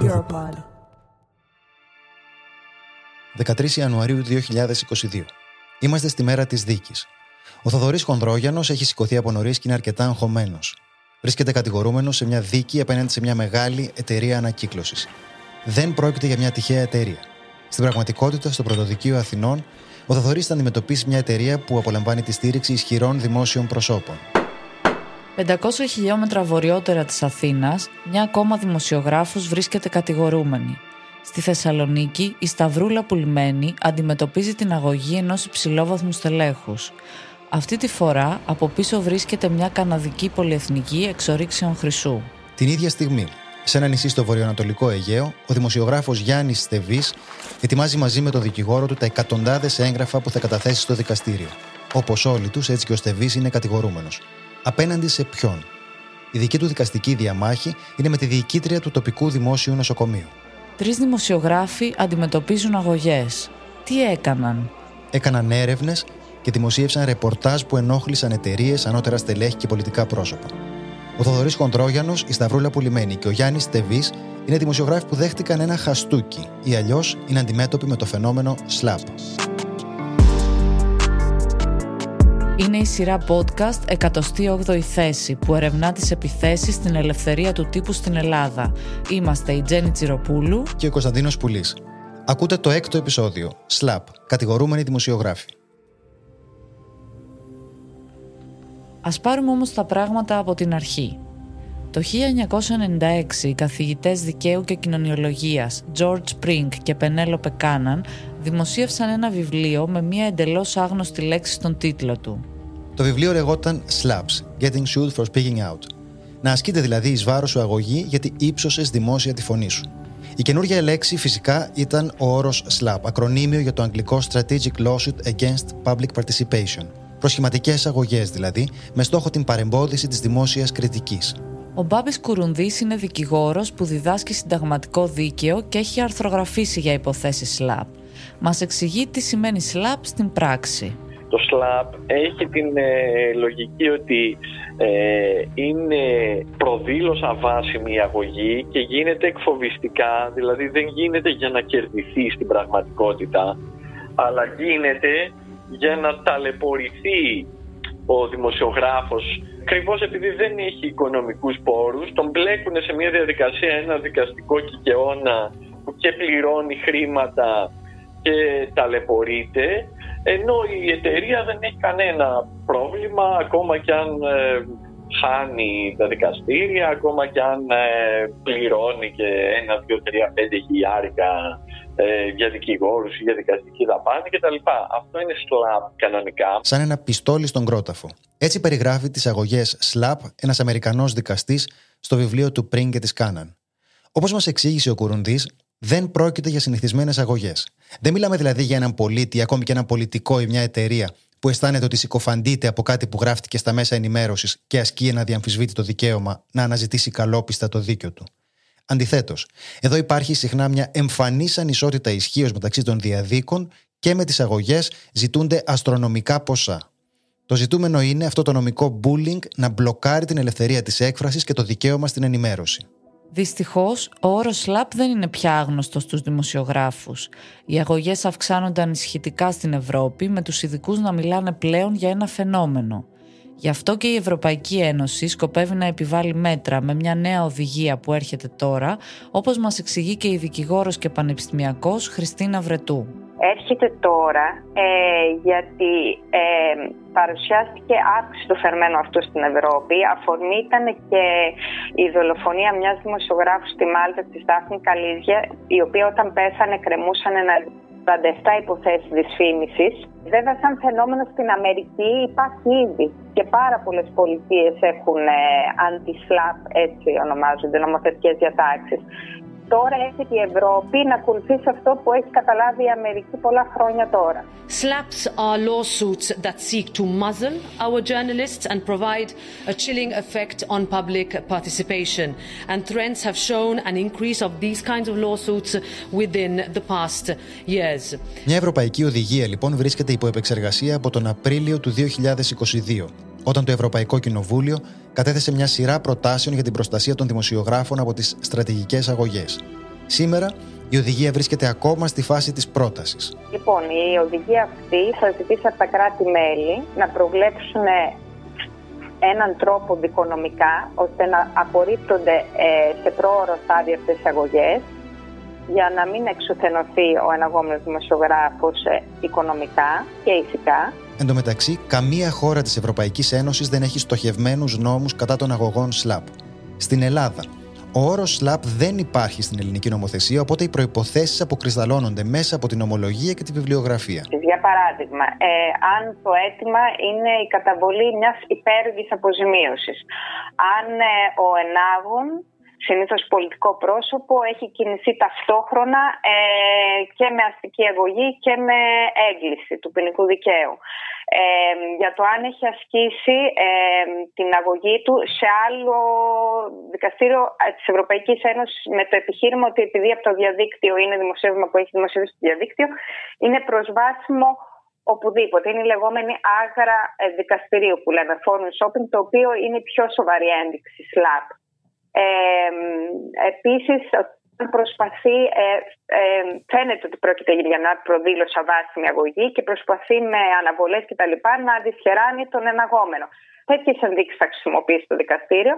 Europod. 13 Ιανουαρίου 2022. Είμαστε στη μέρα της δίκης. Ο Θοδωρής Χονδρόγιανος έχει σηκωθεί από νωρίς και είναι αρκετά αγχωμένος. Βρίσκεται κατηγορούμενος σε μια δίκη απέναντι σε μια μεγάλη εταιρεία ανακύκλωσης. Δεν πρόκειται για μια τυχαία εταιρεία. Στην πραγματικότητα, στο πρωτοδικείο Αθηνών, ο Θοδωρής θα αντιμετωπίσει μια εταιρεία που απολαμβάνει τη στήριξη ισχυρών δημόσιων προσώπων. 500 χιλιόμετρα βορειότερα της Αθήνας, μια ακόμα δημοσιογράφος βρίσκεται κατηγορούμενη. Στη Θεσσαλονίκη, η Σταυρούλα Πουλημένη αντιμετωπίζει την αγωγή ενός υψηλόβαθμου στελέχους. Αυτή τη φορά από πίσω βρίσκεται μια καναδική πολυεθνική εξορίξεων χρυσού. Την ίδια στιγμή, σε ένα νησί στο βορειοανατολικό Αιγαίο, ο δημοσιογράφος Γιάννης Στεβής ετοιμάζει μαζί με τον δικηγόρο του τα εκατοντάδες έγγραφα που θα καταθέσει στο δικαστήριο. Όπως όλοι τους, έτσι και ο Στεβής είναι κατηγορούμενος. Απέναντι σε ποιον. Η δική του δικαστική διαμάχη είναι με τη διοικήτρια του τοπικού δημόσιου νοσοκομείου. Τρεις δημοσιογράφοι αντιμετωπίζουν αγωγές. Τι έκαναν; Έκαναν έρευνες και δημοσίευσαν ρεπορτάζ που ενόχλησαν εταιρείες, ανώτερα στελέχη και πολιτικά πρόσωπα. Ο Θοδωρής Κοντρόγιανο, η Σταυρούλα Πουλημένη και ο Γιάννης Τεβής είναι δημοσιογράφοι που δέχτηκαν ένα χαστούκι ή αλλιώς είναι αντιμέτωποι με το φαινόμενο SLAP. Είναι η σειρά podcast 108η θέση που ερευνά τις επιθέσεις στην ελευθερία του τύπου στην Ελλάδα. Είμαστε η Τζέννη Τσιροπούλου και ο Κωνσταντίνος Πουλής. Ακούτε το έκτο επεισόδιο, SLAP, κατηγορούμενοι δημοσιογράφοι. Ας πάρουμε όμως τα πράγματα από την αρχή. Το 1996 οι καθηγητές δικαίου και κοινωνιολογίας George Spring και Penelope Cannon δημοσίευσαν ένα βιβλίο με μια εντελώς άγνωστη λέξη στον τίτλο του. Το βιβλίο λεγόταν Slaps, Getting Sued for Speaking Out. Να ασκείται δηλαδή εις βάρος σου αγωγή γιατί ύψωσες δημόσια τη φωνή σου. Η καινούργια λέξη φυσικά ήταν ο όρος SLAP, ακρονίμιο για το αγγλικό Strategic Lawsuit Against Public Participation. Προσχηματικές αγωγές δηλαδή, με στόχο την παρεμπόδιση της δημόσιας κριτικής. Ο Μπάμπης Κουρουνδής είναι δικηγόρος που διδάσκει συνταγματικό δίκαιο και έχει αρθρογραφήσει για υποθέσεις SLAP. Μας εξηγεί τι σημαίνει SLAP στην πράξη. Το SLAP έχει την ε, λογική ότι ε, είναι προδήλως αβάσιμη η αγωγή και γίνεται εκφοβιστικά, δηλαδή δεν γίνεται για να κερδιθεί στην πραγματικότητα, αλλά γίνεται για να ταλαιπωρηθεί ο δημοσιογράφος ακριβώς επειδή δεν έχει οικονομικούς πόρους τον μπλέκουν σε μια διαδικασία ένα δικαστικό κικαιώνα που και πληρώνει χρήματα και ταλαιπωρείται ενώ η εταιρεία δεν έχει κανένα πρόβλημα ακόμα και αν ε, χάνει τα δικαστήρια ακόμα και αν ε, πληρώνει και ένα, δύο, τρία, πέντε χιλιάρικα ε, για δικηγόρους ή για δικαστική δαπάνη κτλ. Αυτό είναι SLAP κανονικά. Σαν ένα πιστόλι στον κρόταφο. Έτσι περιγράφει τις αγωγές SLAP ένας Αμερικανός δικαστής στο βιβλίο του Πριν και της Κάναν. Όπως μας εξήγησε ο Κουρουντής, δεν πρόκειται για συνηθισμένες αγωγές. Δεν μιλάμε δηλαδή για έναν πολίτη, ακόμη και έναν πολιτικό ή μια εταιρεία που αισθάνεται ότι συκοφαντείται από κάτι που γράφτηκε στα μέσα ενημέρωσης και ασκεί ένα διαμφισβήτητο δικαίωμα να αναζητήσει καλόπιστα το δίκιο του. Αντιθέτως, εδώ υπάρχει συχνά μια εμφανής ανισότητα ισχύως μεταξύ των διαδίκων και με τις αγωγές ζητούνται αστρονομικά ποσά. Το ζητούμενο είναι αυτό το νομικό bullying να μπλοκάρει την ελευθερία της έκφρασης και το δικαίωμα στην ενημέρωση. Δυστυχώς, ο όρος SLAP δεν είναι πια άγνωστος στους δημοσιογράφους. Οι αγωγές αυξάνονται ανησυχητικά στην Ευρώπη, με τους ειδικούς να μιλάνε πλέον για ένα φαινόμενο. Γι' αυτό και η Ευρωπαϊκή Ένωση σκοπεύει να επιβάλλει μέτρα με μια νέα οδηγία που έρχεται τώρα, όπως μας εξηγεί και η δικηγόρος και πανεπιστημιακός Χριστίνα Βρετού. Έρχεται τώρα ε, γιατί ε, παρουσιάστηκε αύξηση του φερμένου αυτού στην Ευρώπη. Αφορμή ήταν και η δολοφονία μιας δημοσιογράφου στη Μάλτα της Δάφνη Καλύζια, η οποία όταν πέθανε κρεμούσαν ένα 47 υποθέσεις δυσφήμισης. Βέβαια σαν φαινόμενο στην Αμερική υπάρχει ήδη και πάρα πολλές πολιτείες έχουν ε, anti-slap, έτσι ονομάζονται, νομοθετικές διατάξεις τώρα έρχεται η Ευρώπη να ακολουθήσει αυτό που έχει καταλάβει η Αμερική πολλά χρόνια τώρα. Slaps are lawsuits that seek to muzzle our journalists and provide a chilling effect on public participation. And trends have shown an increase of these kinds of lawsuits within the past years. Μια ευρωπαϊκή οδηγία λοιπόν βρίσκεται υπό επεξεργασία από τον Απρίλιο του 2022 όταν το Ευρωπαϊκό Κοινοβούλιο κατέθεσε μια σειρά προτάσεων για την προστασία των δημοσιογράφων από τις στρατηγικές αγωγές. Σήμερα η οδηγία βρίσκεται ακόμα στη φάση της πρότασης. Λοιπόν, η οδηγία αυτή θα ζητήσει από τα κράτη-μέλη να προβλέψουν έναν τρόπο δικονομικά ώστε να απορρίπτονται ε, σε πρόωρο στάδιο αυτές τις αγωγές για να μην εξουθενωθεί ο εναγόμενος δημοσιογράφος ε, οικονομικά και ηθικά Εν τω μεταξύ, καμία χώρα της Ευρωπαϊκής Ένωσης δεν έχει στοχευμένους νόμους κατά των αγωγών SLAP. Στην Ελλάδα, ο όρος SLAP δεν υπάρχει στην ελληνική νομοθεσία, οπότε οι προποθέσει αποκρισταλώνονται μέσα από την ομολογία και τη βιβλιογραφία. Για παράδειγμα, ε, αν το αίτημα είναι η καταβολή μιας υπέρβης αποζημίωσης, αν ε, ο ενάγων συνήθως πολιτικό πρόσωπο έχει κινηθεί ταυτόχρονα ε, και με αστική αγωγή και με έγκληση του ποινικού δικαίου. Ε, για το αν έχει ασκήσει ε, την αγωγή του σε άλλο δικαστήριο της Ευρωπαϊκής Ένωσης με το επιχείρημα ότι επειδή από το διαδίκτυο είναι δημοσίευμα που έχει δημοσιεύσει στο διαδίκτυο είναι προσβάσιμο οπουδήποτε. Είναι η λεγόμενη άγρα δικαστηρίου που λέμε foreign shopping το οποίο είναι η πιο σοβαρή ένδειξη SLAP. Ε, επίσης, προσπαθεί, ε, ε, φαίνεται ότι πρόκειται για μια προδήλωση βάσιμη αγωγή και προσπαθεί με αναβολές και τα λοιπά να δυσχεράνει τον εναγόμενο. Τέτοιες ενδείξεις θα χρησιμοποιήσει το δικαστήριο,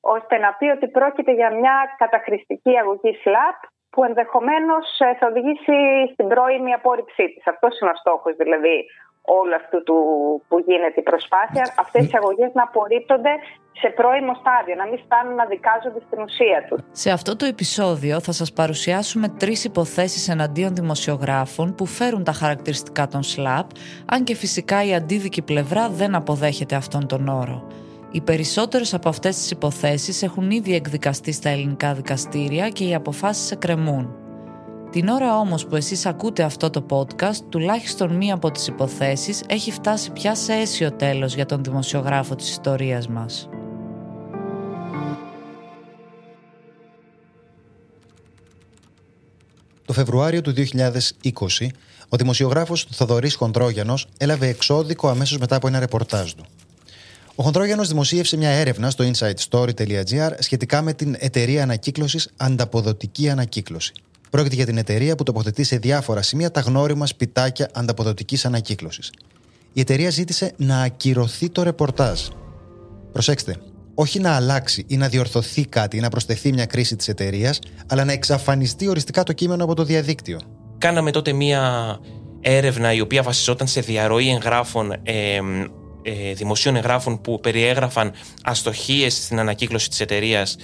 ώστε να πει ότι πρόκειται για μια καταχρηστική αγωγή ΣΛΑΠ που ενδεχομένως ε, θα οδηγήσει στην πρώιμη απόρριψή της. Αυτός είναι ο στόχος δηλαδή όλου αυτού του που γίνεται η προσπάθεια, αυτές οι αγωγές να απορρίπτονται σε πρώιμο στάδιο, να μην φτάνουν να δικάζονται στην ουσία τους. Σε αυτό το επεισόδιο θα σας παρουσιάσουμε τρεις υποθέσεις εναντίον δημοσιογράφων που φέρουν τα χαρακτηριστικά των ΣΛΑΠ, αν και φυσικά η αντίδικη πλευρά δεν αποδέχεται αυτόν τον όρο. Οι περισσότερες από αυτές τις υποθέσεις έχουν ήδη εκδικαστεί στα ελληνικά δικαστήρια και οι αποφάσεις εκκρεμούν. Την ώρα όμως που εσείς ακούτε αυτό το podcast, τουλάχιστον μία από τις υποθέσεις έχει φτάσει πια σε αίσιο τέλος για τον δημοσιογράφο της ιστορίας μας. Το Φεβρουάριο του 2020, ο δημοσιογράφος Θοδωρής Χοντρόγιανος έλαβε εξώδικο αμέσως μετά από ένα ρεπορτάζ του. Ο Χοντρόγιανος δημοσίευσε μια έρευνα στο insightstory.gr σχετικά με την εταιρεία ανακύκλωσης Ανταποδοτική Ανακύκλωση. Πρόκειται για την εταιρεία που τοποθετεί σε διάφορα σημεία τα γνώριμα σπιτάκια ανταποδοτικής ανακύκλωσης. Η εταιρεία ζήτησε να ακυρωθεί το ρεπορτάζ. Προσέξτε, όχι να αλλάξει ή να διορθωθεί κάτι ή να προσθεθεί μια κρίση της εταιρείας, αλλά να εξαφανιστεί οριστικά το κείμενο από το διαδίκτυο. Κάναμε τότε μία έρευνα η οποία βασιζόταν σε διαρροή εγγράφων, ε, ε, δημοσίων εγγράφων που περιέγραφαν αστοχίες στην ανακύκλωση της εταιρείας.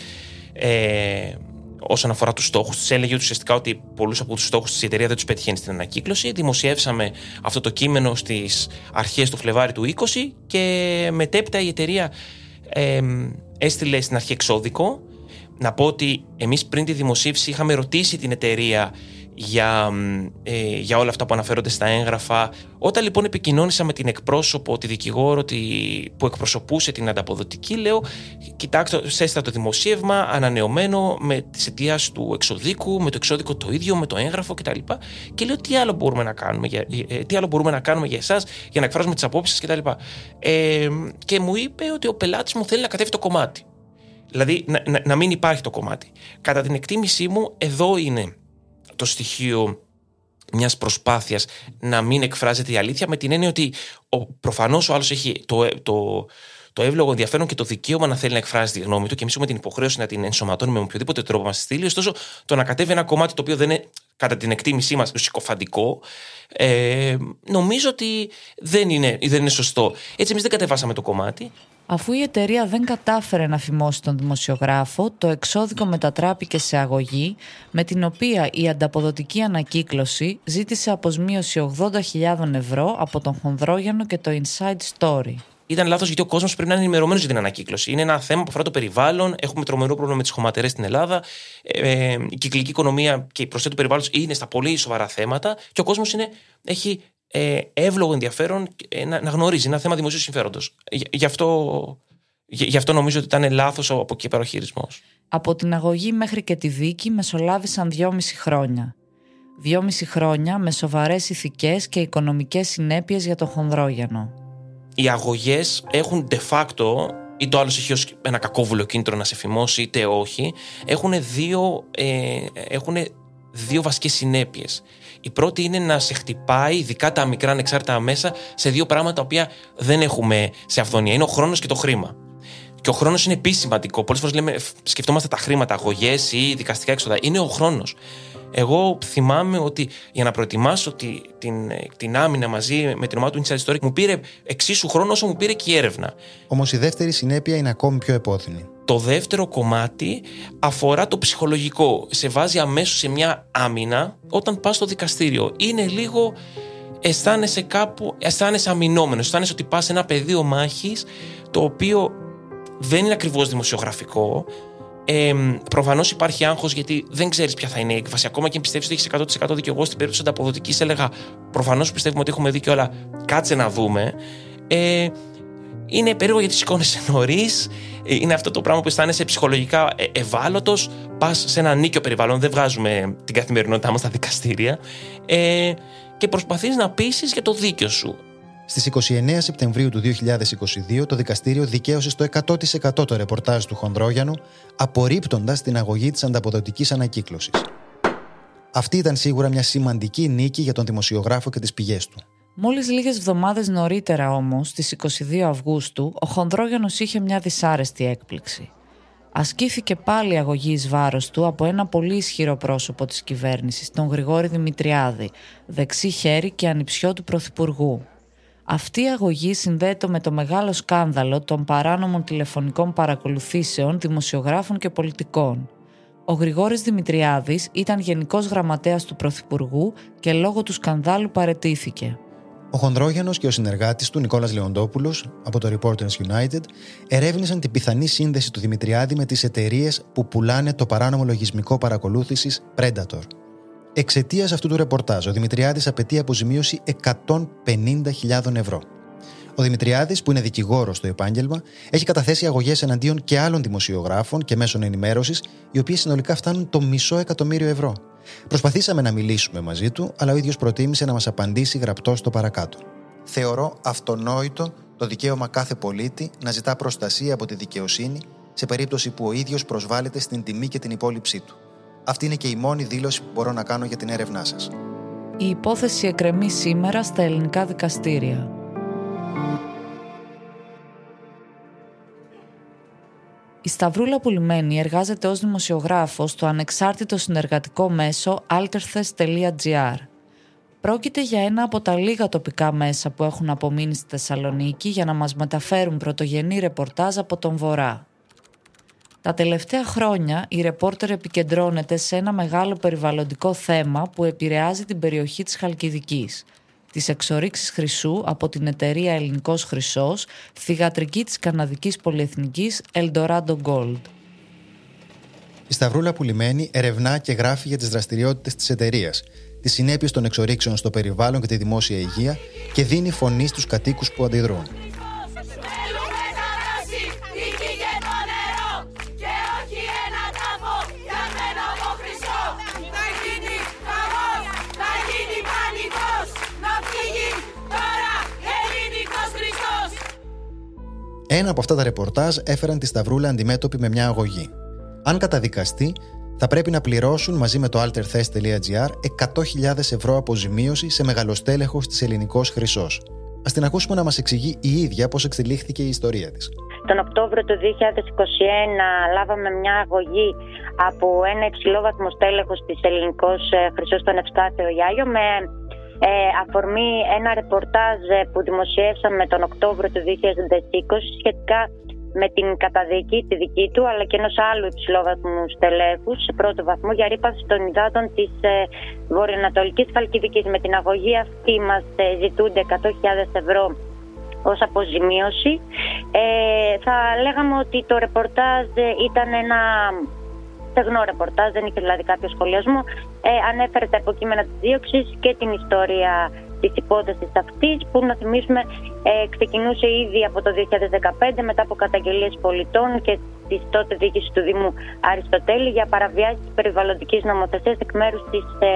Ε, όσον αφορά τους στόχους τη. Έλεγε ουσιαστικά ότι πολλούς από τους στόχους της εταιρείας δεν τους πετυχαίνει στην ανακύκλωση. Δημοσιεύσαμε αυτό το κείμενο στις αρχές του Φλεβάρι του 20 και μετέπειτα η εταιρεία ε, έστειλε στην αρχή εξώδικο. Να πω ότι εμείς πριν τη δημοσίευση είχαμε ρωτήσει την εταιρεία για, ε, για όλα αυτά που αναφέρονται στα έγγραφα. Όταν λοιπόν επικοινώνησα με την εκπρόσωπο, τη δικηγόρο τη, που εκπροσωπούσε την ανταποδοτική, λέω: Κοιτάξτε, σέστα το δημοσίευμα ανανεωμένο με τις αιτιάσει του εξωδίκου, με το εξώδικο το ίδιο, με το έγγραφο κτλ. Και λέω: Τι άλλο μπορούμε να κάνουμε για, ε, τι άλλο μπορούμε να κάνουμε για εσάς για να εκφράσουμε τις απόψεις κτλ. Ε, και μου είπε ότι ο πελάτης μου θέλει να κατέβει το κομμάτι. Δηλαδή να, να, να μην υπάρχει το κομμάτι. Κατά την εκτίμησή μου, εδώ είναι το στοιχείο μιας προσπάθειας να μην εκφράζεται η αλήθεια, με την έννοια ότι προφανώς ο άλλος έχει το, το, το εύλογο ενδιαφέρον και το δικαίωμα να θέλει να εκφράζει τη γνώμη του και εμείς έχουμε την υποχρέωση να την ενσωματώνουμε με οποιοδήποτε τρόπο μας στείλει. Ωστόσο, το να κατέβει ένα κομμάτι το οποίο δεν είναι, κατά την εκτίμησή μας, συκοφαντικό, ε, νομίζω ότι δεν είναι, δεν είναι σωστό. Έτσι, εμείς δεν κατεβάσαμε το κομμάτι. Αφού η εταιρεία δεν κατάφερε να φημώσει τον δημοσιογράφο, το εξώδικο μετατράπηκε σε αγωγή, με την οποία η ανταποδοτική ανακύκλωση ζήτησε αποσμίωση 80.000 ευρώ από τον Χονδρόγιανο και το Inside Story. Ήταν λάθος γιατί ο κόσμος πρέπει να είναι ενημερωμένος για την ανακύκλωση. Είναι ένα θέμα που αφορά το περιβάλλον. Έχουμε τρομερό πρόβλημα με τις χωματερές στην Ελλάδα. Ε, ε, η κυκλική οικονομία και η προσθέτω του περιβάλλοντος είναι στα πολύ σοβαρά θέματα και ο κόσμος έχει ε, εύλογο ενδιαφέρον ε, να, να γνωρίζει. ένα θέμα δημοσίου συμφέροντος. Γι, αυτό, γι' αυτό νομίζω ότι ήταν λάθος από εκεί πέρα ο χειρισμός. Από την αγωγή μέχρι και τη δίκη μεσολάβησαν δυόμιση χρόνια. Δυόμιση χρόνια με σοβαρές ηθικές και οικονομικές συνέπειες για τον Χονδρόγιανο. Οι αγωγές έχουν de facto ή το άλλος έχει ως ένα κακόβουλο κίνητρο να σε φημώσει είτε όχι, έχουν δύο, ε, έχουν δύο βασικές συνέπειες. Η πρώτη είναι να σε χτυπάει, ειδικά τα μικρά ανεξάρτητα μέσα, σε δύο πράγματα τα οποία δεν έχουμε σε αυθονία. Είναι ο χρόνος και το χρήμα. Και ο χρόνος είναι επίσης σημαντικό. Πολλές φορές λέμε, σκεφτόμαστε τα χρήματα, αγωγές ή δικαστικά έξοδα. Είναι ο χρόνος. Εγώ θυμάμαι ότι για να προετοιμάσω τη, την, την άμυνα μαζί με την ομάδα του Inside Story μου πήρε εξίσου χρόνο όσο μου πήρε και η έρευνα. Όμως η δεύτερη συνέπεια είναι ακόμη πιο επώδυνη. Το δεύτερο κομμάτι αφορά το ψυχολογικό. Σε βάζει αμέσως σε μια άμυνα όταν πας στο δικαστήριο. Είναι λίγο αισθάνεσαι κάπου, αισθάνεσαι αμυνόμενος. Αισθάνεσαι ότι πας σε ένα πεδίο μάχης το οποίο δεν είναι ακριβώς δημοσιογραφικό. Ε, Προφανώς υπάρχει άγχος γιατί δεν ξέρεις ποια θα είναι η έκβαση. Ακόμα και αν πιστεύεις ότι έχεις 100% δίκιο. Εγώ στην περίπτωση ανταποδοτικής έλεγα Προφανώς πιστεύουμε ότι έχουμε δίκιο, αλλά κάτσε να δούμε. Ε, είναι περίεργο γιατί σηκώνεσαι νωρίς. Ε, είναι αυτό το πράγμα που αισθάνεσαι ψυχολογικά ε, ευάλωτος. Πας σε ένα νίκιο περιβάλλον. Δεν βγάζουμε την καθημερινότητά μας στα δικαστήρια. Ε, και προσπαθείς να πείσεις για το δίκιο σου. Στις 29 Σεπτεμβρίου του 2022, το δικαστήριο δικαίωσε στο 100% το ρεπορτάζ του Χονδρόγιανου, απορρίπτοντας την αγωγή της ανταποδοτικής ανακύκλωσης. Αυτή ήταν σίγουρα μια σημαντική νίκη για τον δημοσιογράφο και τις πηγές του. Μόλις λίγες εβδομάδες νωρίτερα όμως, στις 22 Αυγούστου, ο Χονδρόγιανος είχε μια δυσάρεστη έκπληξη. Ασκήθηκε πάλι αγωγή εις βάρος του από ένα πολύ ισχυρό πρόσωπο της κυβέρνησης, τον Γρηγόρη Δημητριάδη, δεξί χέρι και ανιψιό του Πρωθυπουργού. Αυτή η αγωγή συνδέεται με το μεγάλο σκάνδαλο των παράνομων τηλεφωνικών παρακολουθήσεων δημοσιογράφων και πολιτικών. Ο Γρηγόρης Δημητριάδης ήταν γενικός γραμματέας του Πρωθυπουργού και λόγω του σκανδάλου παρετήθηκε. Ο Χονδρόγιανος και ο συνεργάτης του Νικόλας Λεοντόπουλος από το Reporters United ερεύνησαν την πιθανή σύνδεση του Δημητριάδη με τις εταιρείες που πουλάνε το παράνομο λογισμικό παρακολούθησης Predator. Εξαιτίας αυτού του ρεπορτάζ, ο Δημητριάδης απαιτεί αποζημίωση 150.000 ευρώ. Ο Δημητριάδης, που είναι δικηγόρος στο επάγγελμα, έχει καταθέσει αγωγές εναντίον και άλλων δημοσιογράφων και μέσων ενημέρωσης, οι οποίες συνολικά φτάνουν το μισό εκατομμύριο ευρώ. Προσπαθήσαμε να μιλήσουμε μαζί του, αλλά ο ίδιος προτίμησε να μας απαντήσει γραπτός στο παρακάτω. Θεωρώ αυτονόητο το δικαίωμα κάθε πολίτη να ζητά προστασία από τη δικαιοσύνη σε περίπτωση που ο ίδιος προσβάλλεται στην τιμή και την υπόλοιψή του. Αυτή είναι και η μόνη δήλωση που μπορώ να κάνω για την έρευνά σας. Η υπόθεση εκκρεμεί σήμερα στα ελληνικά δικαστήρια. Η Σταυρούλα Πουλημένη εργάζεται ως δημοσιογράφος στο ανεξάρτητο συνεργατικό μέσο alterthes.gr. Πρόκειται για ένα από τα λίγα τοπικά μέσα που έχουν απομείνει στη Θεσσαλονίκη για να μας μεταφέρουν πρωτογενή ρεπορτάζ από τον Βορρά. Τα τελευταία χρόνια η ρεπόρτερ επικεντρώνεται σε ένα μεγάλο περιβαλλοντικό θέμα που επηρεάζει την περιοχή της Χαλκιδικής – τις εξορίξεις χρυσού από την εταιρεία Ελληνικός Χρυσός, θυγατρική της καναδικής πολυεθνικής Eldorado Gold. Η Σταυρούλα Πουλημένη ερευνά και γράφει για τις δραστηριότητες της εταιρείας, τις συνέπειες των εξορίξεων στο περιβάλλον και τη δημόσια υγεία και δίνει φωνή στους κατοίκους που αντιδρούν. Ένα από αυτά τα ρεπορτάζ έφεραν τη Σταυρούλα αντιμέτωπη με μια αγωγή. Αν καταδικαστεί, θα πρέπει να πληρώσουν μαζί με το alterthes.gr 100.000 ευρώ αποζημίωση σε μεγαλοστέλεχος της Ελληνικός Χρυσός. Α την ακούσουμε να μας εξηγεί η ίδια πώς εξελίχθηκε η ιστορία της. Τον Οκτώβριο του 2021 λάβαμε μια αγωγή από ένα υψηλό βαθμό στέλεχος της Ελληνικός Χρυσός στον Ευστάθεο Γιάγιο με ε, αφορμή ένα ρεπορτάζ ε, που δημοσιεύσαμε τον Οκτώβριο του 2020 σχετικά με την καταδίκη τη δική του αλλά και ενός άλλου υψηλόβαθμου στελέχους σε πρώτο βαθμό για ρήπανση των υδάτων της ε, βορειοανατολικής Χαλκιδικής. Με την αγωγή αυτή μας ε, ζητούνται 100.000 ευρώ ως αποζημίωση. Ε, θα λέγαμε ότι το ρεπορτάζ ε, ήταν ένα στεγνό ρεπορτάζ, δεν είχε δηλαδή κάποιο σχολιασμό. Ε, ανέφερε τα υποκείμενα της δίωξης και την ιστορία της υπόθεσης αυτής, που να θυμίσουμε ε, ξεκινούσε ήδη από το 2015 μετά από καταγγελίες πολιτών και της τότε διοίκησης του Δήμου Αριστοτέλη για παραβιάσεις της περιβαλλοντικής νομοθεσίας εκ μέρους της ε,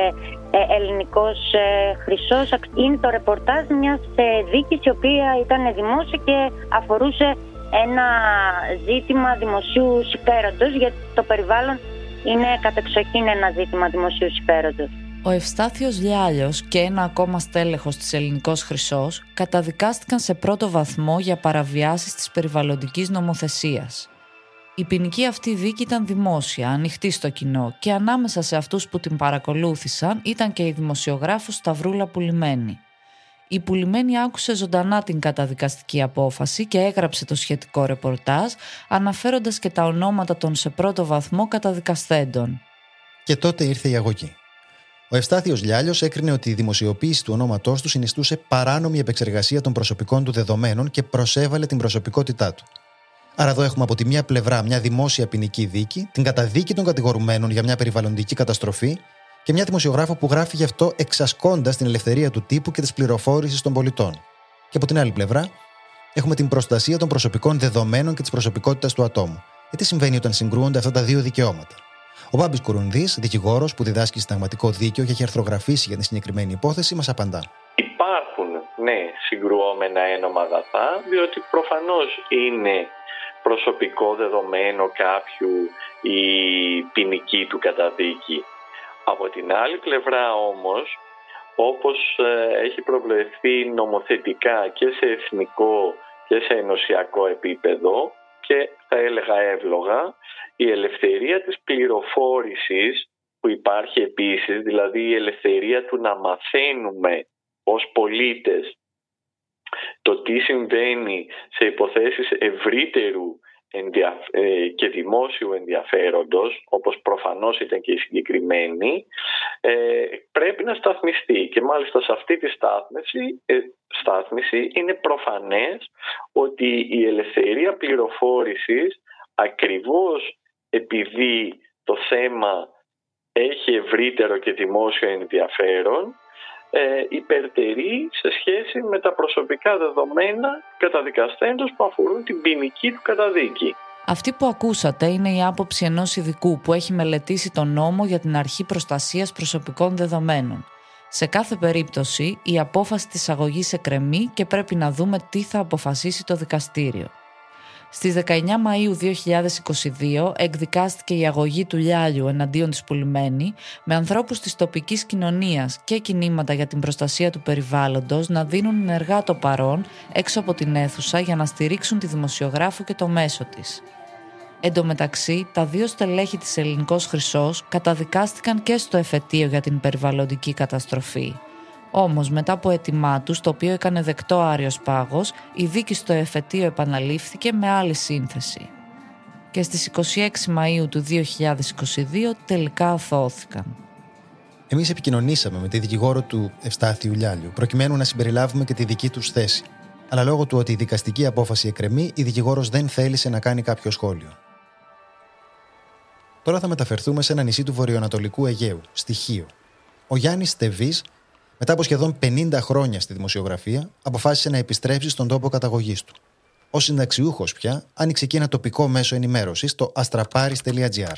ε, Ελληνικός ε, Χρυσός. Είναι το ρεπορτάζ μιας ε, δίκη η οποία ήταν δημόσια και αφορούσε ένα ζήτημα δημοσίου συμφέροντος γιατί το περιβάλλον είναι κατεξοχήν ένα ζήτημα δημοσίου συμφέροντος. Ο Ευστάθιος Λιάλιος και ένα ακόμα στέλεχος της Ελληνικός Χρυσός καταδικάστηκαν σε πρώτο βαθμό για παραβιάσεις της περιβαλλοντικής νομοθεσίας. Η ποινική αυτή δίκη ήταν δημόσια, ανοιχτή στο κοινό και ανάμεσα σε αυτούς που την παρακολούθησαν ήταν και η δημοσιογράφος Σταυρούλα Πουλημένη. Η Πουλημένη άκουσε ζωντανά την καταδικαστική απόφαση και έγραψε το σχετικό ρεπορτάζ, αναφέροντας και τα ονόματα των σε πρώτο βαθμό καταδικασθέντων. Και τότε ήρθε η αγωγή. Ο Ευστάθιος Λιάλιος έκρινε ότι η δημοσιοποίηση του ονόματός του συνιστούσε παράνομη επεξεργασία των προσωπικών του δεδομένων και προσέβαλε την προσωπικότητά του. Άρα, εδώ έχουμε από τη μία πλευρά μια δημόσια ποινική δίκη, την καταδίκη των κατηγορουμένων για μια περιβαλλοντική καταστροφή και μια δημοσιογράφο που γράφει γι' αυτό εξασκώντας την ελευθερία του τύπου και της πληροφόρησης των πολιτών. Και από την άλλη πλευρά, έχουμε την προστασία των προσωπικών δεδομένων και της προσωπικότητας του ατόμου. Και τι συμβαίνει όταν συγκρούονται αυτά τα δύο δικαιώματα; Ο Μπάμπης Κουρουνδή, δικηγόρος που διδάσκει συνταγματικό δίκαιο και έχει αρθρογραφήσει για την συγκεκριμένη υπόθεση, μας απαντά. Υπάρχουν, ναι, συγκρουόμενα ένομα αγαθά, διότι προφανώς είναι προσωπικό δεδομένο κάποιου η ποινική του καταδίκη. Από την άλλη πλευρά όμως, όπως ε, έχει προβλεφθεί νομοθετικά και σε εθνικό και σε ενωσιακό επίπεδο και θα έλεγα εύλογα, η ελευθερία της πληροφόρησης που υπάρχει επίσης, δηλαδή η ελευθερία του να μαθαίνουμε ως πολίτες το τι συμβαίνει σε υποθέσεις ευρύτερου ε, και δημόσιου ενδιαφέροντος, όπως προφανώς ήταν και η συγκεκριμένη, ε, πρέπει να σταθμιστεί. Και μάλιστα σε αυτή τη στάθμιση, ε, στάθμιση είναι προφανές ότι η ελευθερία πληροφόρησης ακριβώς επειδή το θέμα έχει ευρύτερο και δημόσιο ενδιαφέρον ε, υπερτερεί σε σχέση με τα προσωπικά δεδομένα καταδικαστέντος που αφορούν την ποινική του καταδίκη. Αυτή που ακούσατε είναι η άποψη ενός ειδικού που έχει μελετήσει τον νόμο για την αρχή προστασίας προσωπικών δεδομένων. Σε κάθε περίπτωση, η απόφαση της αγωγής εκκρεμεί και πρέπει να δούμε τι θα αποφασίσει το δικαστήριο. Στις 19 Μαΐου 2022 εκδικάστηκε η αγωγή του Λιάλιου εναντίον της Πουλημένη με ανθρώπους της τοπικής κοινωνίας και κινήματα για την προστασία του περιβάλλοντος να δίνουν ενεργά το παρόν έξω από την αίθουσα για να στηρίξουν τη δημοσιογράφο και το μέσο της. Εν τω μεταξύ, τα δύο στελέχη της Ελληνικός Χρυσός καταδικάστηκαν και στο εφετείο για την περιβαλλοντική καταστροφή. Όμως, μετά από αίτημά τους, το οποίο έκανε δεκτό Άριος Πάγος, η δίκη στο εφετείο επαναλήφθηκε με άλλη σύνθεση. Και στις 26 Μαΐου του 2022 τελικά αθώθηκαν. Εμείς επικοινωνήσαμε με τη δικηγόρο του Ευστάθιου Λιάλιου, προκειμένου να συμπεριλάβουμε και τη δική τους θέση. Αλλά λόγω του ότι η δικαστική απόφαση εκκρεμεί, η δικηγόρος δεν θέλησε να κάνει κάποιο σχόλιο. Τώρα θα μεταφερθούμε σε ένα νησί του βορειοανατολικού Αιγαίου, Στοιχείο. Ο Γιάννης Στεβή μετά από σχεδόν 50 χρόνια στη δημοσιογραφία, αποφάσισε να επιστρέψει στον τόπο καταγωγής του. Ω συνταξιούχος πια, άνοιξε εκεί ένα τοπικό μέσο ενημέρωσης, το astraparis.gr.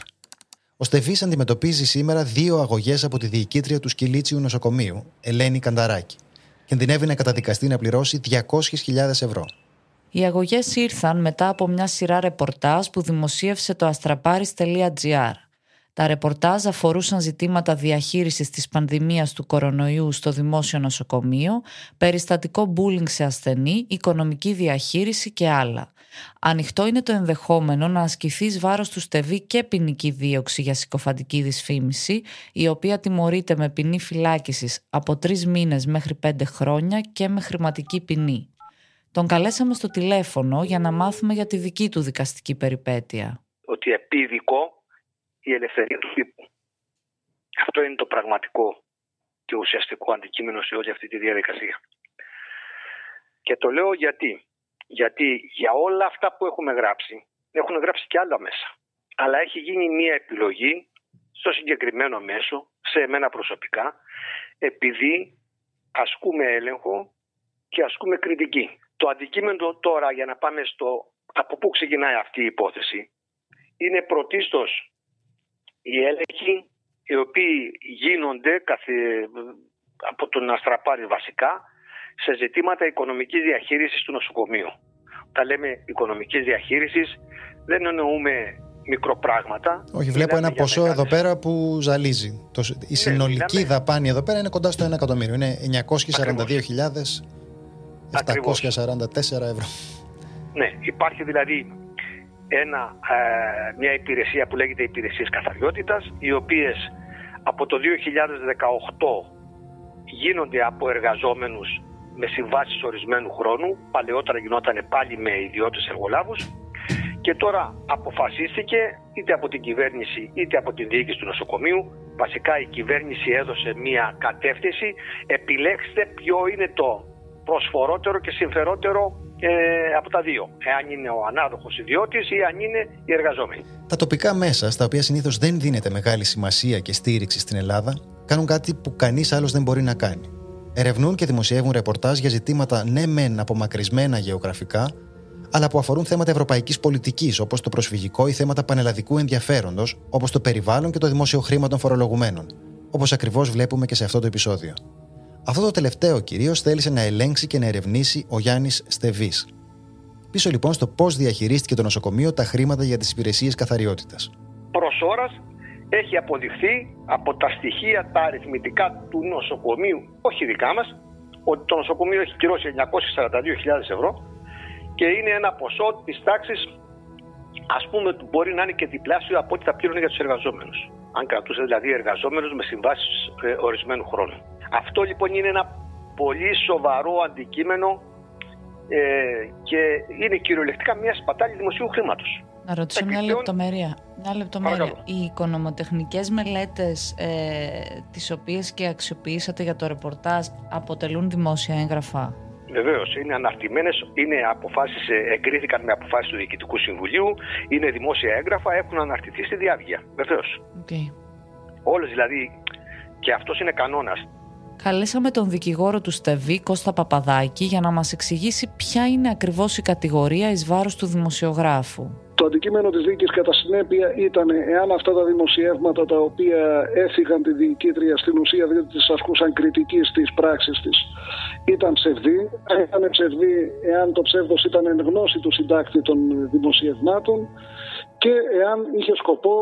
Ο Στεφής αντιμετωπίζει σήμερα δύο αγωγές από τη διοικήτρια του Σκυλίτσιου Νοσοκομείου, Ελένη Κανταράκη. Κινδυνεύει να καταδικαστεί να πληρώσει 200.000 ευρώ. Οι αγωγές ήρθαν μετά από μια σειρά ρεπορτάζ που δημοσίευσε το astraparis.gr. Τα ρεπορτάζ αφορούσαν ζητήματα διαχείρισης της πανδημίας του κορονοϊού στο δημόσιο νοσοκομείο, περιστατικό μπούλινγκ σε ασθενή, οικονομική διαχείριση και άλλα. Ανοιχτό είναι το ενδεχόμενο να ασκηθεί βάρος του στεβή και ποινική δίωξη για συκοφαντική δυσφήμιση, η οποία τιμωρείται με ποινή φυλάκισης από τρεις μήνες μέχρι πέντε χρόνια και με χρηματική ποινή. Τον καλέσαμε στο τηλέφωνο για να μάθουμε για τη δική του δικαστική περιπέτεια. Ότι επίδικο η ελευθερία του τύπου. Αυτό είναι το πραγματικό και ουσιαστικό αντικείμενο σε όλη αυτή τη διαδικασία. Και το λέω γιατί. Γιατί για όλα αυτά που έχουμε γράψει, έχουν γράψει και άλλα μέσα. Αλλά έχει γίνει μια επιλογή στο συγκεκριμένο μέσο, σε εμένα προσωπικά, επειδή ασκούμε έλεγχο και ασκούμε κριτική. Το αντικείμενο τώρα για να πάμε στο από πού ξεκινάει αυτή η υπόθεση είναι πρωτίστως οι έλεγχοι οι οποίοι γίνονται καθε, από τον Αστραπάρη βασικά σε ζητήματα οικονομικής διαχείρισης του νοσοκομείου. Τα λέμε οικονομικής διαχείρισης δεν εννοούμε μικροπράγματα. Όχι, βλέπω ένα ποσό εδώ πέρα που ζαλίζει. Το, η ναι, συνολική μιλάμε... δαπάνη εδώ πέρα είναι κοντά στο 1 εκατομμύριο. Είναι 942.744 ευρώ. Ναι, υπάρχει δηλαδή ένα, ε, μια υπηρεσία που λέγεται υπηρεσίες καθαριότητας, οι οποίες από το 2018 γίνονται από εργαζόμενους με συμβάσεις ορισμένου χρόνου. Παλαιότερα γινόταν πάλι με ιδιώτες εργολάβους. Και τώρα αποφασίστηκε είτε από την κυβέρνηση είτε από την διοίκηση του νοσοκομείου βασικά η κυβέρνηση έδωσε μία κατεύθυνση επιλέξτε ποιο είναι το προσφορότερο και συμφερότερο ε, από τα δύο. Εάν είναι ο ανάδοχος ιδιώτης ή αν είναι οι εργαζόμενοι. Τα τοπικά μέσα, στα οποία συνήθως δεν δίνεται μεγάλη σημασία και στήριξη στην Ελλάδα, κάνουν κάτι που κανείς άλλος δεν μπορεί να κάνει. Ερευνούν και δημοσιεύουν ρεπορτάζ για ζητήματα ναι μεν απομακρυσμένα γεωγραφικά, αλλά που αφορούν θέματα ευρωπαϊκής πολιτικής, όπως το προσφυγικό ή θέματα πανελλαδικού ενδιαφέροντος, όπως το περιβάλλον και το δημόσιο χρήμα των φορολογουμένων. Όπως ακριβώς βλέπουμε και σε αυτό το επεισόδιο. Αυτό το τελευταίο κυρίως θέλησε να ελέγξει και να ερευνήσει ο Γιάννης Στεβής. Πίσω λοιπόν στο πώς διαχειρίστηκε το νοσοκομείο τα χρήματα για τις υπηρεσίες καθαριότητας. Προ ώρα έχει αποδειχθεί από τα στοιχεία τα αριθμητικά του νοσοκομείου, όχι δικά μας, ότι το νοσοκομείο έχει κυρώσει 942.000 ευρώ και είναι ένα ποσό της τάξης, ας πούμε, που μπορεί να είναι και διπλάσιο από ό,τι θα πλήρωνε για τους εργαζόμενους. Αν κρατούσε δηλαδή εργαζόμενους με συμβάσεις ε, ορισμένου χρόνου. Αυτό λοιπόν είναι ένα πολύ σοβαρό αντικείμενο ε, και είναι κυριολεκτικά μια σπατάλη δημοσίου χρήματος. Να ρωτήσω μια λεπτομέρεια. Μια λεπτομέρεια. Οι οικονομοτεχνικές μελέτες ε, τις οποίες και αξιοποιήσατε για το ρεπορτάζ αποτελούν δημόσια έγγραφα; Βεβαίως, είναι αναρτημένες, είναι αποφάσεις, ε, εγκρίθηκαν με αποφάσεις του Διοικητικού Συμβουλίου, είναι δημόσια έγγραφα, έχουν αναρτηθεί στη διάβγεια. Βεβαίως. Okay. Όλες δηλαδή, και αυτός είναι κανόνας. Καλέσαμε τον δικηγόρο του Στεβή, Κώστα Παπαδάκη, για να μας εξηγήσει ποια είναι ακριβώς η κατηγορία εις βάρος του δημοσιογράφου. Το αντικείμενο της δίκης κατά συνέπεια ήταν εάν αυτά τα δημοσιεύματα τα οποία έφυγαν τη διοικήτρια στην ουσία διότι τις ασκούσαν κριτική στις πράξεις της ήταν ψευδή. Ήταν ψευδή εάν το ψεύδος ήταν εν γνώση του συντάκτη των δημοσιευμάτων και εάν είχε σκοπό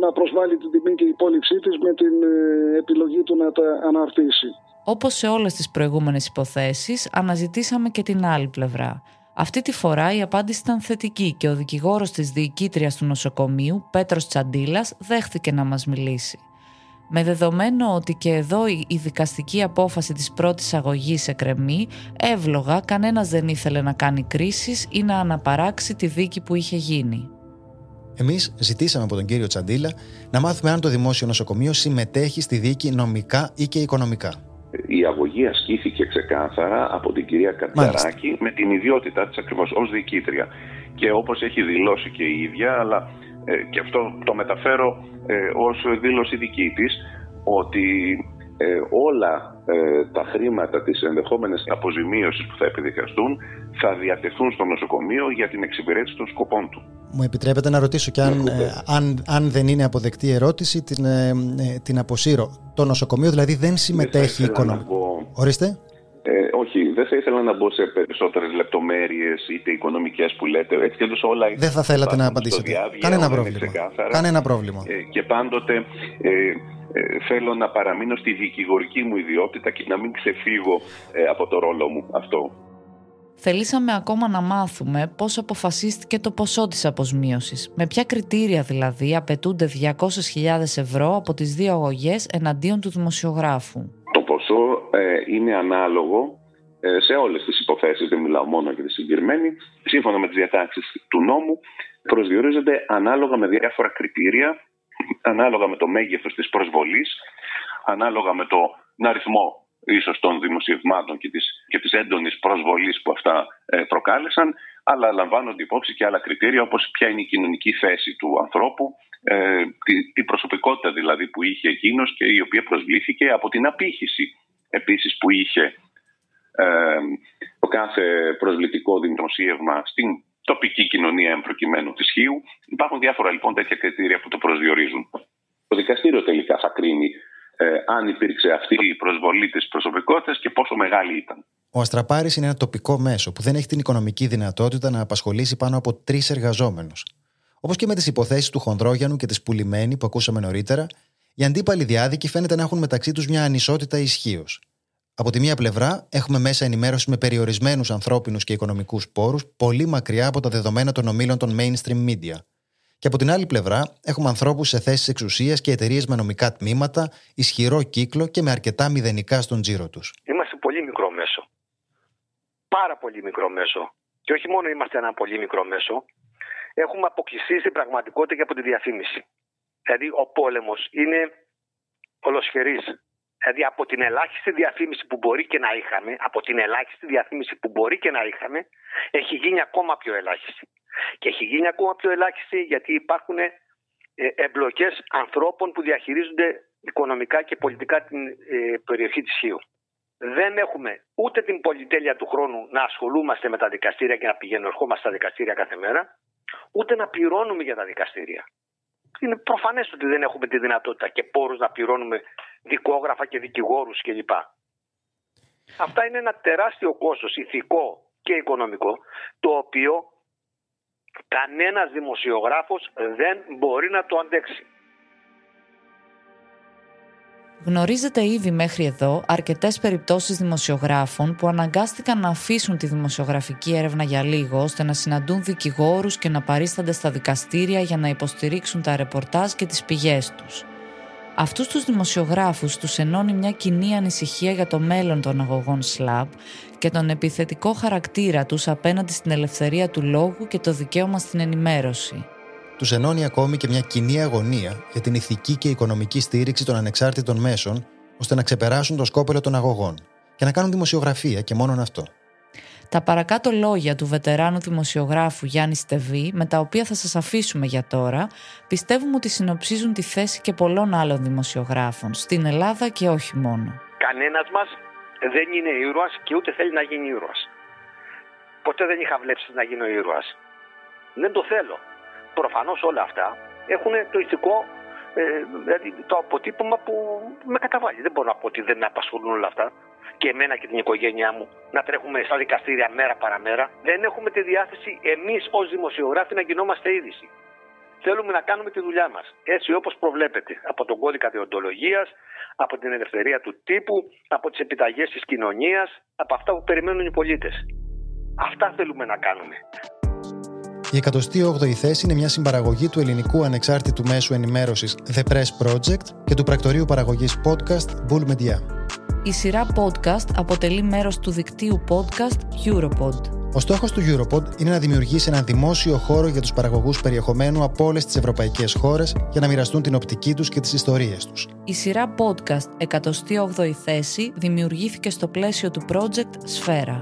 να προσβάλλει την τιμή και η υπόλοιψή της με την ε, επιλογή του να τα αναρτήσει. Όπως σε όλες τις προηγούμενες υποθέσεις, αναζητήσαμε και την άλλη πλευρά. Αυτή τη φορά η απάντηση ήταν θετική και ο δικηγόρος της διοικήτριας του νοσοκομείου, Πέτρος Τσαντίλας, δέχθηκε να μας μιλήσει. Με δεδομένο ότι και εδώ η δικαστική απόφαση της πρώτης αγωγής εκρεμεί, εύλογα κανένας δεν ήθελε να κάνει κρίσεις ή να αναπαράξει τη δίκη που είχε γίνει. Εμείς ζητήσαμε από τον κύριο Τσαντίλα να μάθουμε αν το δημόσιο νοσοκομείο συμμετέχει στη δίκη νομικά ή και οικονομικά. Η αγωγή ασκήθηκε ξεκάθαρα από την κυρία Κατσαράκη με την ιδιότητά της ακριβώς ως διοικήτρια. Και όπως έχει δηλώσει και η ίδια, αλλά ε, και αυτό το μεταφέρω ε, ως δήλωση δική της, ότι ε, όλα ε, τα χρήματα της ενδεχόμενης αποζημίωσης που θα επιδικαστούν θα διατεθούν στο νοσοκομείο για την εξυπηρέτηση των σκοπών του. Μου επιτρέπετε να ρωτήσω και αν, ε, αν, αν δεν είναι αποδεκτή ερώτηση την, την αποσύρω. Το νοσοκομείο δηλαδή δεν συμμετέχει οικονομικά. Ορίστε. Ε, όχι, δεν θα ήθελα να μπω σε περισσότερες λεπτομέρειες είτε οικονομικές που λέτε. Έτσι και όλα δεν θα θέλατε να απαντήσετε. Κανένα πρόβλημα. Κανένα πρόβλημα. Ε, και πάντοτε ε, ε, θέλω να παραμείνω στη δικηγορική μου ιδιότητα και να μην ξεφύγω ε, από το ρόλο μου αυτό. Θελήσαμε ακόμα να μάθουμε πώς αποφασίστηκε το ποσό της αποσμίωσης. Με ποια κριτήρια δηλαδή απαιτούνται 200.000 ευρώ από τις δύο αγωγές εναντίον του δημοσιογράφου. Το ποσό ε, είναι ανάλογο ε, σε όλες τις υποθέσεις, δεν μιλάω μόνο για τη συγκεκριμένη. Σύμφωνα με τις διατάξεις του νόμου προσδιορίζονται ανάλογα με διάφορα κριτήρια, ανάλογα με το μέγεθος της προσβολής, ανάλογα με τον αριθμό ίσως των δημοσιευμάτων και της, και της έντονης προσβολής που αυτά ε, προκάλεσαν, αλλά λαμβάνονται υπόψη και άλλα κριτήρια όπως ποια είναι η κοινωνική θέση του ανθρώπου, ε, τη, προσωπικότητα δηλαδή που είχε εκείνος και η οποία προσβλήθηκε από την απήχηση επίσης που είχε ε, το κάθε προσβλητικό δημοσίευμα στην τοπική κοινωνία εμπροκειμένου της Χίου. Υπάρχουν διάφορα λοιπόν τέτοια κριτήρια που το προσδιορίζουν. Το δικαστήριο τελικά θα κρίνει ε, αν υπήρξε αυτή η προσβολή της προσωπικότητας και πόσο μεγάλη ήταν. Ο Αστραπάρης είναι ένα τοπικό μέσο που δεν έχει την οικονομική δυνατότητα να απασχολήσει πάνω από τρεις εργαζόμενους. Όπως και με τις υποθέσεις του Χονδρόγιανου και της Πουλημένη που ακούσαμε νωρίτερα, οι αντίπαλοι διάδικοι φαίνεται να έχουν μεταξύ τους μια ανισότητα ισχύως. Από τη μία πλευρά, έχουμε μέσα ενημέρωση με περιορισμένους ανθρώπινους και οικονομικούς πόρους, πολύ μακριά από τα δεδομένα των ομίλων των mainstream media. Και από την άλλη πλευρά, έχουμε ανθρώπους σε θέσεις εξουσίας και εταιρείες με νομικά τμήματα, ισχυρό κύκλο και με αρκετά μηδενικά στον τζίρο τους. Είμαστε πολύ μικρό μέσο. Πάρα πολύ μικρό μέσο. Και όχι μόνο είμαστε ένα πολύ μικρό μέσο, έχουμε αποκλειστεί στην πραγματικότητα και από τη διαφήμιση. Δηλαδή, ο πόλεμος είναι ολοσχερή. Δηλαδή, από την ελάχιστη διαφήμιση που μπορεί και να είχαμε, από την ελάχιστη διαφήμιση που μπορεί και να είχαμε, έχει γίνει ακόμα πιο ελάχιστη. Και έχει γίνει ακόμα πιο ελάχιστη γιατί υπάρχουν ε, εμπλοκές ανθρώπων που διαχειρίζονται οικονομικά και πολιτικά την ε, περιοχή της Χίου. Δεν έχουμε ούτε την πολυτέλεια του χρόνου να ασχολούμαστε με τα δικαστήρια και να πηγαίνουμε ερχόμαστε στα δικαστήρια κάθε μέρα, ούτε να πληρώνουμε για τα δικαστήρια. Είναι προφανές ότι δεν έχουμε τη δυνατότητα και πόρους να πληρώνουμε δικόγραφα και δικηγόρους κλπ. Αυτά είναι ένα τεράστιο κόστος ηθικό και οικονομικό, το οποίο κανένας δημοσιογράφος δεν μπορεί να το αντέξει. Γνωρίζετε ήδη μέχρι εδώ αρκετές περιπτώσεις δημοσιογράφων που αναγκάστηκαν να αφήσουν τη δημοσιογραφική έρευνα για λίγο ώστε να συναντούν δικηγόρους και να παρίστανται στα δικαστήρια για να υποστηρίξουν τα ρεπορτάζ και τις πηγές τους. Αυτούς τους δημοσιογράφους τους ενώνει μια κοινή ανησυχία για το μέλλον των αγωγών ΣΛΑΠ και τον επιθετικό χαρακτήρα τους απέναντι στην ελευθερία του λόγου και το δικαίωμα στην ενημέρωση. Τους ενώνει ακόμη και μια κοινή αγωνία για την ηθική και οικονομική στήριξη των ανεξάρτητων μέσων, ώστε να ξεπεράσουν το σκόπελο των αγωγών και να κάνουν δημοσιογραφία και μόνον αυτό. Τα παρακάτω λόγια του βετεράνου δημοσιογράφου Γιάννη Στεβή, με τα οποία θα σας αφήσουμε για τώρα, πιστεύουμε ότι συνοψίζουν τη θέση και πολλών άλλων δημοσιογράφων, στην Ελλάδα και όχι μόνο. Κανένας μας δεν είναι ήρωας και ούτε θέλει να γίνει ήρωας. Ποτέ δεν είχα βλέψει να γίνω ήρωας. Δεν το θέλω. Προφανώς όλα αυτά έχουν το ηθικό ε, δηλαδή το αποτύπωμα που με καταβάλει. Δεν μπορώ να πω ότι δεν με απασχολούν όλα αυτά και εμένα και την οικογένειά μου να τρέχουμε στα δικαστήρια μέρα παραμέρα. Δεν έχουμε τη διάθεση εμείς ως δημοσιογράφοι να γινόμαστε είδηση. Θέλουμε να κάνουμε τη δουλειά μας. Έτσι όπως προβλέπεται από τον κώδικα διοντολογίας, από την ελευθερία του τύπου, από τις επιταγές της κοινωνίας, από αυτά που περιμένουν οι πολίτες. Αυτά θέλουμε να κάνουμε. Η 108η θέση είναι μια συμπαραγωγή του ελληνικού ανεξάρτητου μέσου ενημέρωσης The Press Project και του πρακτορείου παραγωγής podcast Bull Media. Η σειρά podcast αποτελεί μέρος του δικτύου podcast Europod. Ο στόχος του Europod είναι να δημιουργήσει ένα δημόσιο χώρο για τους παραγωγούς περιεχομένου από όλες τις ευρωπαϊκές χώρες για να μοιραστούν την οπτική τους και τις ιστορίες τους. Η σειρά podcast 108η θέση δημιουργήθηκε στο πλαίσιο του project Σφαίρα.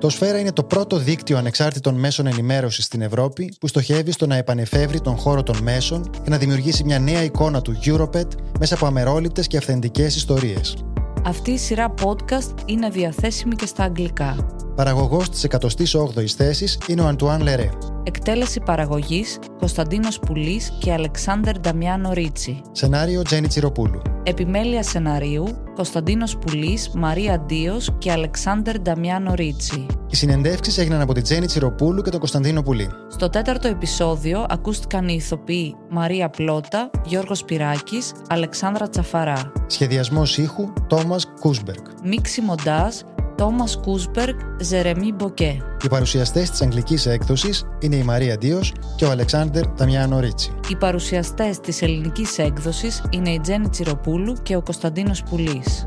Το Σφαίρα είναι το πρώτο δίκτυο ανεξάρτητων μέσων ενημέρωσης στην Ευρώπη που στοχεύει στο να επανεφεύρει τον χώρο των μέσων και να δημιουργήσει μια νέα εικόνα του Europed μέσα από αμερόληπτες και αυθεντικές ιστορίες. Αυτή η σειρά podcast είναι διαθέσιμη και στα αγγλικά. Παραγωγός της 108ης θέσης είναι ο Αντουάν Λερέ. Εκτέλεση παραγωγής Κωνσταντίνος Πουλής και Αλεξάνδερ Νταμιάνο Ρίτσι. Σενάριο Τζένι Τσιροπούλου. Επιμέλεια σεναρίου Κωνσταντίνος Πουλής, Μαρία Ντίος και Αλεξάνδερ Νταμιάνο Ρίτσι. Οι συνεντεύξεις έγιναν από την Τζένι Τσιροπούλου και τον Κωνσταντίνο Πουλή. Στο τέταρτο επεισόδιο ακούστηκαν οι ηθοποιοί Μαρία Πλότα, Γιώργος Πυράκης, Αλεξάνδρα Τσαφαρά. Σχεδιασμός ήχου Τόμας Κούσμπεργκ. Μίξη μοντάζ Τόμας Κούσμπεργκ, Ζερεμί Μποκέ. Οι παρουσιαστές της αγγλικής έκδοσης είναι η Μαρία Ντίος και ο Αλεξάνδρ Ταμιάνο Ρίτσι. Οι παρουσιαστές της ελληνικής έκδοσης είναι η Τζέννη Τσιροπούλου και ο Κωνσταντίνος Πουλής.